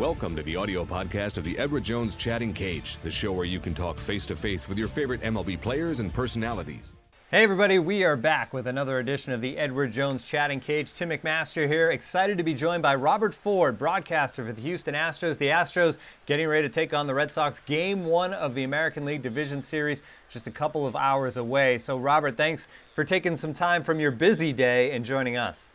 Welcome to the audio podcast of the Edward Jones Chatting Cage, the show where you can talk face to face with your favorite MLB players and personalities. Hey everybody, we are back with another edition of the Edward Jones Chatting Cage. Tim McMaster here, excited to be joined by Robert Ford, broadcaster for the Houston Astros. The Astros getting ready to take on the Red Sox. Game one of the American League Division Series, just a couple of hours away. So, Robert, thanks for taking some time from your busy day and joining us.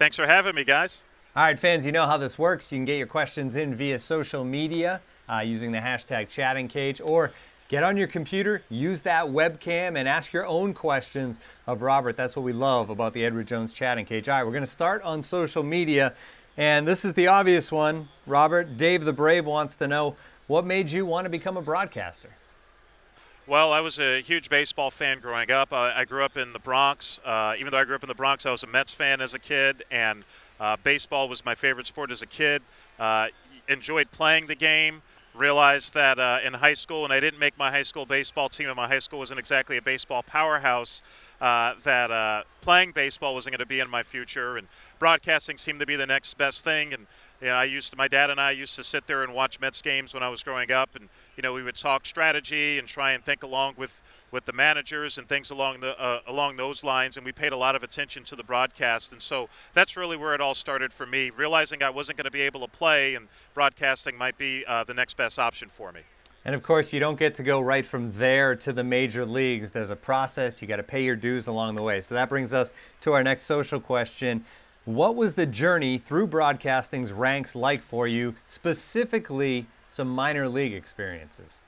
Thanks for having me, guys. All right, fans, you know how this works. You can get your questions in via social media uh, using the hashtag Chatting Cage or Get on your computer, use that webcam, and ask your own questions of Robert. That's what we love about the Edward Jones chatting cage. All right, we're going to start on social media. And this is the obvious one. Robert, Dave the Brave wants to know what made you want to become a broadcaster? Well, I was a huge baseball fan growing up. Uh, I grew up in the Bronx. Uh, even though I grew up in the Bronx, I was a Mets fan as a kid, and uh, baseball was my favorite sport as a kid. Uh, enjoyed playing the game realized that uh, in high school, and I didn't make my high school baseball team, and my high school wasn't exactly a baseball powerhouse, uh, that uh, playing baseball wasn't going to be in my future, and broadcasting seemed to be the next best thing. And you know, I used to, my dad and I used to sit there and watch Mets games when I was growing up, and you know, we would talk strategy and try and think along with with the managers and things along the uh, along those lines, and we paid a lot of attention to the broadcast. And so that's really where it all started for me, realizing I wasn't going to be able to play, and broadcasting might be uh, the next best option for me. And of course, you don't get to go right from there to the major leagues. There's a process. You got to pay your dues along the way. So that brings us to our next social question. What was the journey through broadcasting's ranks like for you, specifically some minor league experiences?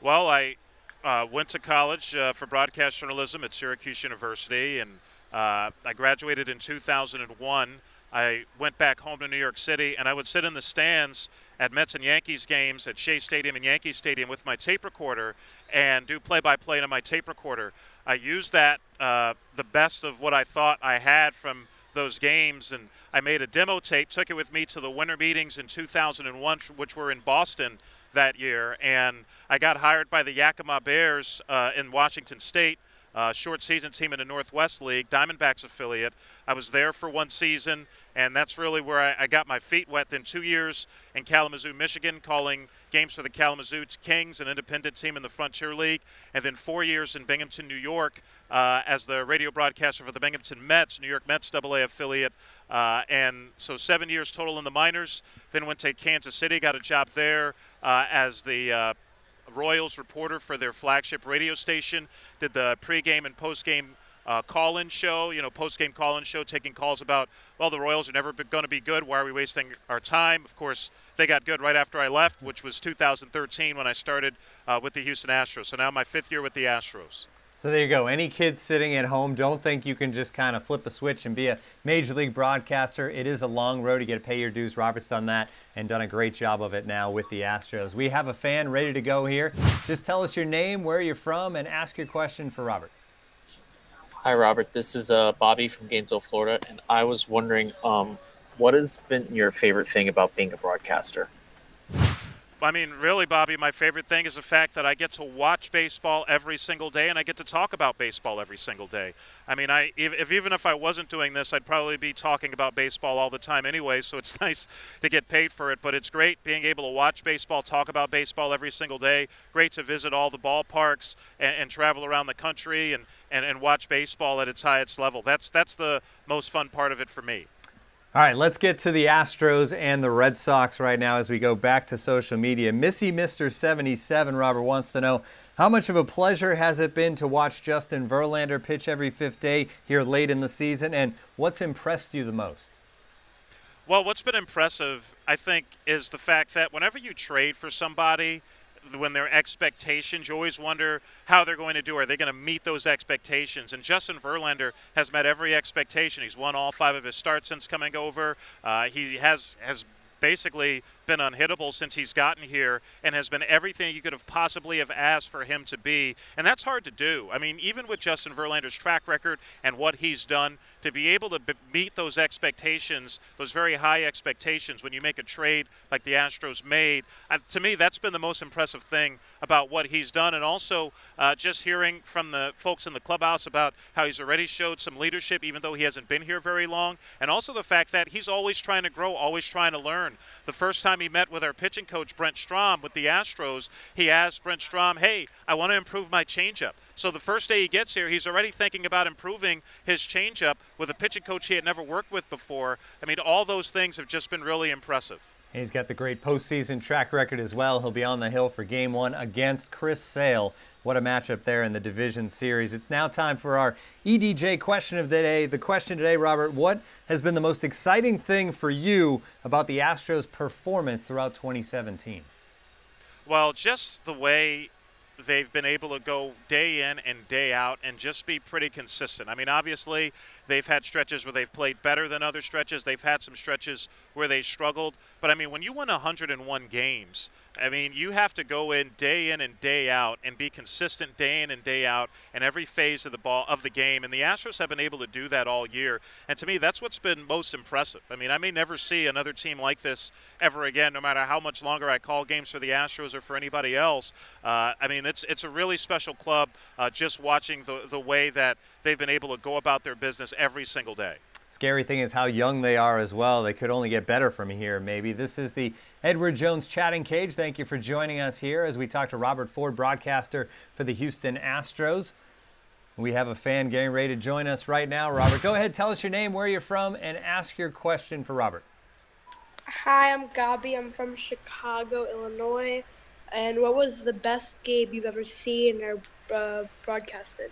Well, I uh, went to college uh, for broadcast journalism at Syracuse University, and uh, I graduated in 2001. I went back home to New York City, and I would sit in the stands at Mets and Yankees games at Shea Stadium and Yankee Stadium with my tape recorder and do play-by-play on my tape recorder. I used that uh, the best of what I thought I had from those games, and I made a demo tape, took it with me to the winter meetings in 2001, which were in Boston that year, and I got hired by the Yakima Bears uh, in Washington State. Uh, short season team in the Northwest League, Diamondbacks affiliate. I was there for one season, and that's really where I, I, got my feet wet. Then two years in Kalamazoo, Michigan, calling games for the Kalamazoo Kings, an independent team in the Frontier League, and then four years in Binghamton, New York, uh, as the radio broadcaster for the Binghamton Mets, New York Mets AA affiliate. Uh, and so seven years total in the minors. Then went to Kansas City, got a job there uh, as the uh, Royals reporter for their flagship radio station. Did the pregame and postgame uh, call-in show, you know, post-game call-in show, taking calls about, well, the Royals are never going to be good. Why are we wasting our time? Of course, they got good right after I left, which was 2013 when I started uh, with the Houston Astros. So now my fifth year with the Astros. So there you go. Any kids sitting at home, don't think you can just kind of flip a switch and be a major league broadcaster. It is a long road. You get to pay your dues. Robert's done that and done a great job of it now with the Astros. We have a fan ready to go here. Just tell us your name, where you're from, and ask your question for Robert. Hi, Robert. This is uh, Bobby from Gainesville, Florida, and I was wondering, um, what has been your favorite thing about being a broadcaster? I mean, really, Bobby, my favorite thing is the fact that I get to watch baseball every single day and I get to talk about baseball every single day. I mean, I if, if, even if I wasn't doing this, I'd probably be talking about baseball all the time anyway. So it's nice to get paid for it. But it's great being able to watch baseball, talk about baseball every single day. Great to visit all the ballparks and, and travel around the country and, and, and watch baseball at its highest level. That's that's the most fun part of it for me. All right, let's get to the Astros and the Red Sox right now as we go back to social media. Missy Mr. 77, Robert, wants to know how much of a pleasure has it been to watch Justin Verlander pitch every fifth day here late in the season, and what's impressed you the most? Well, what's been impressive, I think, is the fact that whenever you trade for somebody, when their expectations, you always wonder how they're going to do. Are they going to meet those expectations? And Justin Verlander has met every expectation. He's won all five of his starts since coming over. Uh, he has has basically been unhittable since he's gotten here and has been everything you could have possibly have asked for him to be. And that's hard to do. I mean, even with Justin Verlander's track record and what he's done, to be able to b- meet those expectations, those very high expectations when you make a trade like the Astros made, uh, to me, that's been the most impressive thing about what he's done. And also uh, just hearing from the folks in the clubhouse about how he's already showed some leadership, even though he hasn't been here very long. And also the fact that he's always trying to grow, always trying to learn. The first time time he met with our pitching coach Brent Strom with the Astros, he asked Brent Strom, "Hey, I want to improve my changeup." So the first day he gets here, he's already thinking about improving his changeup with a pitching coach he had never worked with before. I mean, all those things have just been really impressive. He's got the great postseason track record as well. He'll be on the hill for game one against Chris Sale. What a matchup there in the division series. It's now time for our EDJ question of the day. The question today, Robert, what has been the most exciting thing for you about the Astros' performance throughout 2017? Well, just the way they've been able to go day in and day out and just be pretty consistent. I mean, obviously, they've had stretches where they've played better than other stretches. They've had some stretches where they struggled. But I mean, when you win 101 games, I mean, you have to go in day in and day out and be consistent day in and day out in every phase of the ball of the game. And the Astros have been able to do that all year. And to me, that's what's been most impressive. I mean, I may never see another team like this ever again, no matter how much longer I call games for the Astros or for anybody else. Uh, I mean, it's it's a really special club. Uh, just watching the the way that they've been able to go about their business every single day. Scary thing is how young they are as well. They could only get better from here, maybe. This is the Edward Jones chatting cage. Thank you for joining us here as we talk to Robert Ford, broadcaster for the Houston Astros. We have a fan getting ready to join us right now. Robert, go ahead, tell us your name, where you're from, and ask your question for Robert. Hi, I'm Gabi. I'm from Chicago, Illinois. And what was the best game you've ever seen or uh, broadcasted?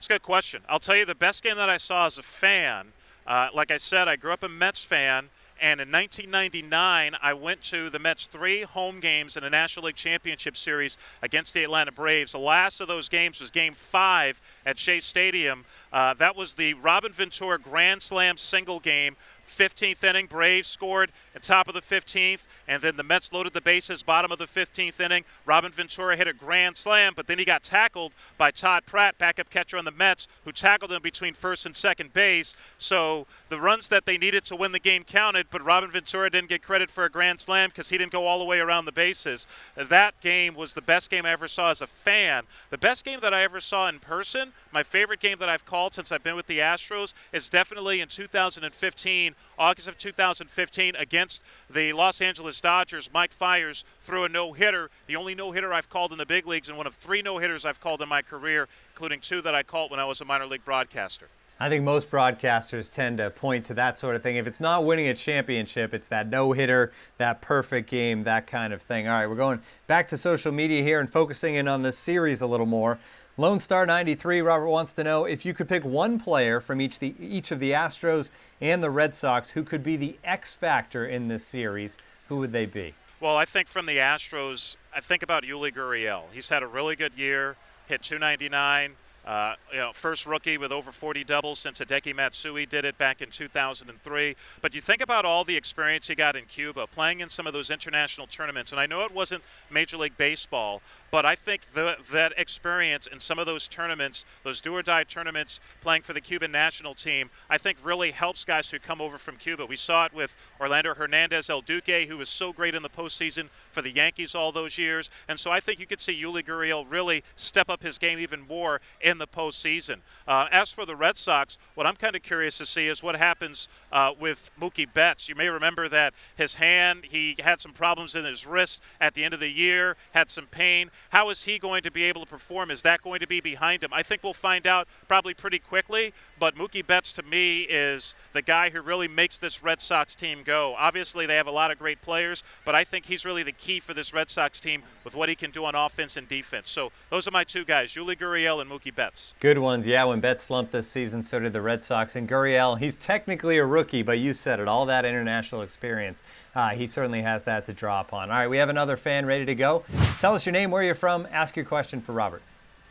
It's a good question. I'll tell you the best game that I saw as a fan. Uh, like I said, I grew up a Mets fan, and in 1999, I went to the Mets' three home games in a National League Championship Series against the Atlanta Braves. The last of those games was Game Five at Shea Stadium. Uh, that was the Robin Ventura Grand Slam single game 15th inning, Braves scored at top of the 15th, and then the Mets loaded the bases, bottom of the 15th inning. Robin Ventura hit a grand slam, but then he got tackled by Todd Pratt, backup catcher on the Mets, who tackled him between first and second base. So the runs that they needed to win the game counted, but Robin Ventura didn't get credit for a grand slam because he didn't go all the way around the bases. That game was the best game I ever saw as a fan. The best game that I ever saw in person, my favorite game that I've called since I've been with the Astros, is definitely in 2015 August of 2015 against the Los Angeles Dodgers. Mike Fiers threw a no hitter, the only no hitter I've called in the big leagues, and one of three no hitters I've called in my career, including two that I called when I was a minor league broadcaster. I think most broadcasters tend to point to that sort of thing. If it's not winning a championship, it's that no hitter, that perfect game, that kind of thing. All right, we're going back to social media here and focusing in on this series a little more. Lone Star 93, Robert wants to know if you could pick one player from each the each of the Astros and the Red Sox who could be the X factor in this series, who would they be? Well, I think from the Astros, I think about Yuli Gurriel. He's had a really good year, hit 299. Uh, you know, first rookie with over 40 doubles since Hideki Matsui did it back in 2003. But you think about all the experience he got in Cuba, playing in some of those international tournaments. And I know it wasn't Major League Baseball, but I think the, that experience in some of those tournaments, those do or die tournaments, playing for the Cuban national team, I think really helps guys who come over from Cuba. We saw it with Orlando Hernandez El Duque, who was so great in the postseason for the Yankees all those years. And so I think you could see Yuli Gurriel really step up his game even more in the postseason. Uh, as for the Red Sox, what I'm kind of curious to see is what happens uh, with Mookie Betts. You may remember that his hand, he had some problems in his wrist at the end of the year, had some pain. How is he going to be able to perform? Is that going to be behind him? I think we'll find out probably pretty quickly. But Mookie Betts to me is the guy who really makes this Red Sox team go. Obviously, they have a lot of great players, but I think he's really the key for this Red Sox team with what he can do on offense and defense. So those are my two guys, Yuli Gurriel and Mookie Betts. Good ones, yeah. When Betts slumped this season, so did the Red Sox. And Gurriel, he's technically a rookie, but you said it, all that international experience. Uh, he certainly has that to draw upon. All right, we have another fan ready to go. Tell us your name, where you're from, ask your question for Robert.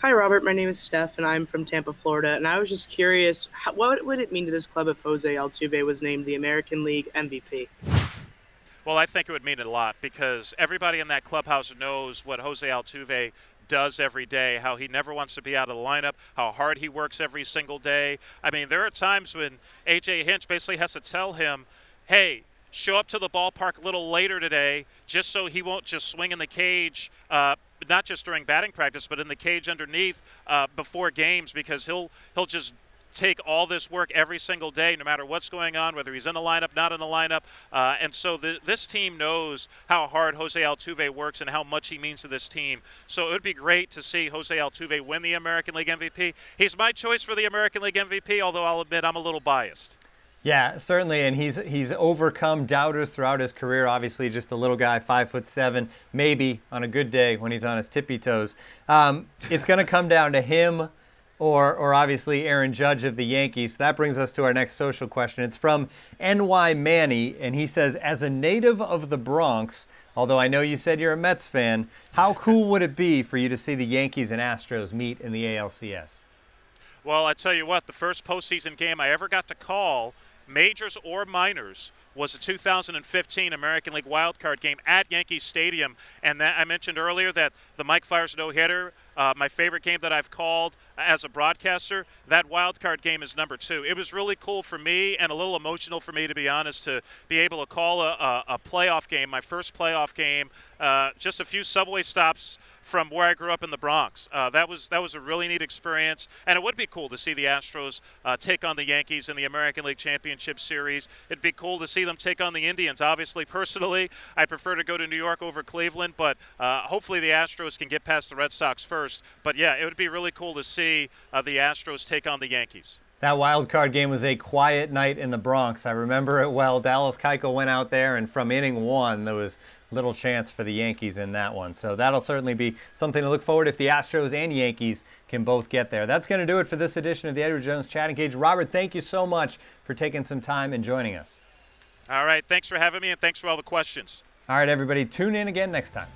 Hi, Robert. My name is Steph, and I'm from Tampa, Florida. And I was just curious, how, what would it mean to this club if Jose Altuve was named the American League MVP? Well, I think it would mean a lot because everybody in that clubhouse knows what Jose Altuve does every day, how he never wants to be out of the lineup, how hard he works every single day. I mean, there are times when AJ Hinch basically has to tell him, hey, show up to the ballpark a little later today just so he won't just swing in the cage uh, not just during batting practice, but in the cage underneath uh, before games because he'll he'll just take all this work every single day, no matter what's going on, whether he's in the lineup, not in the lineup. Uh, and so the, this team knows how hard Jose Altuve works and how much he means to this team. So it would be great to see Jose Altuve win the American League MVP. He's my choice for the American League MVP, although I'll admit I'm a little biased. Yeah, certainly, and he's he's overcome doubters throughout his career. Obviously, just a little guy, five foot seven, maybe on a good day when he's on his tippy toes. Um, it's going to come down to him, or or obviously Aaron Judge of the Yankees. That brings us to our next social question. It's from NY Manny, and he says, as a native of the Bronx. Although I know you said you're a Mets fan, how cool would it be for you to see the Yankees and Astros meet in the ALCS? Well, I tell you what, the first postseason game I ever got to call majors or minors, was a 2015 American League wildcard game at Yankee Stadium. And that, I mentioned earlier that the Mike Fiers no hitter, uh, my favorite game that I've called as a broadcaster, that wild card game is number two. It was really cool for me and a little emotional for me, to be honest, to be able to call a, a, a playoff game, my first playoff game, uh, just a few subway stops from where I grew up in the Bronx. Uh, that was that was a really neat experience, and it would be cool to see the Astros uh, take on the Yankees in the American League Championship Series. It'd be cool to see them take on the Indians. Obviously, personally, I prefer to go to New York over Cleveland, but uh, hopefully the Astros can get past the Red Sox first. But yeah, it would be really cool to see uh, the Astros take on the Yankees. That wild card game was a quiet night in the Bronx. I remember it well. Dallas Keuchel went out there, and from inning one, there was little chance for the Yankees in that one. So that'll certainly be something to look forward if the Astros and Yankees can both get there. That's going to do it for this edition of the Edward Jones Chatting Cage. Robert, thank you so much for taking some time and joining us. All right. Thanks for having me, and thanks for all the questions. All right, everybody, tune in again next time.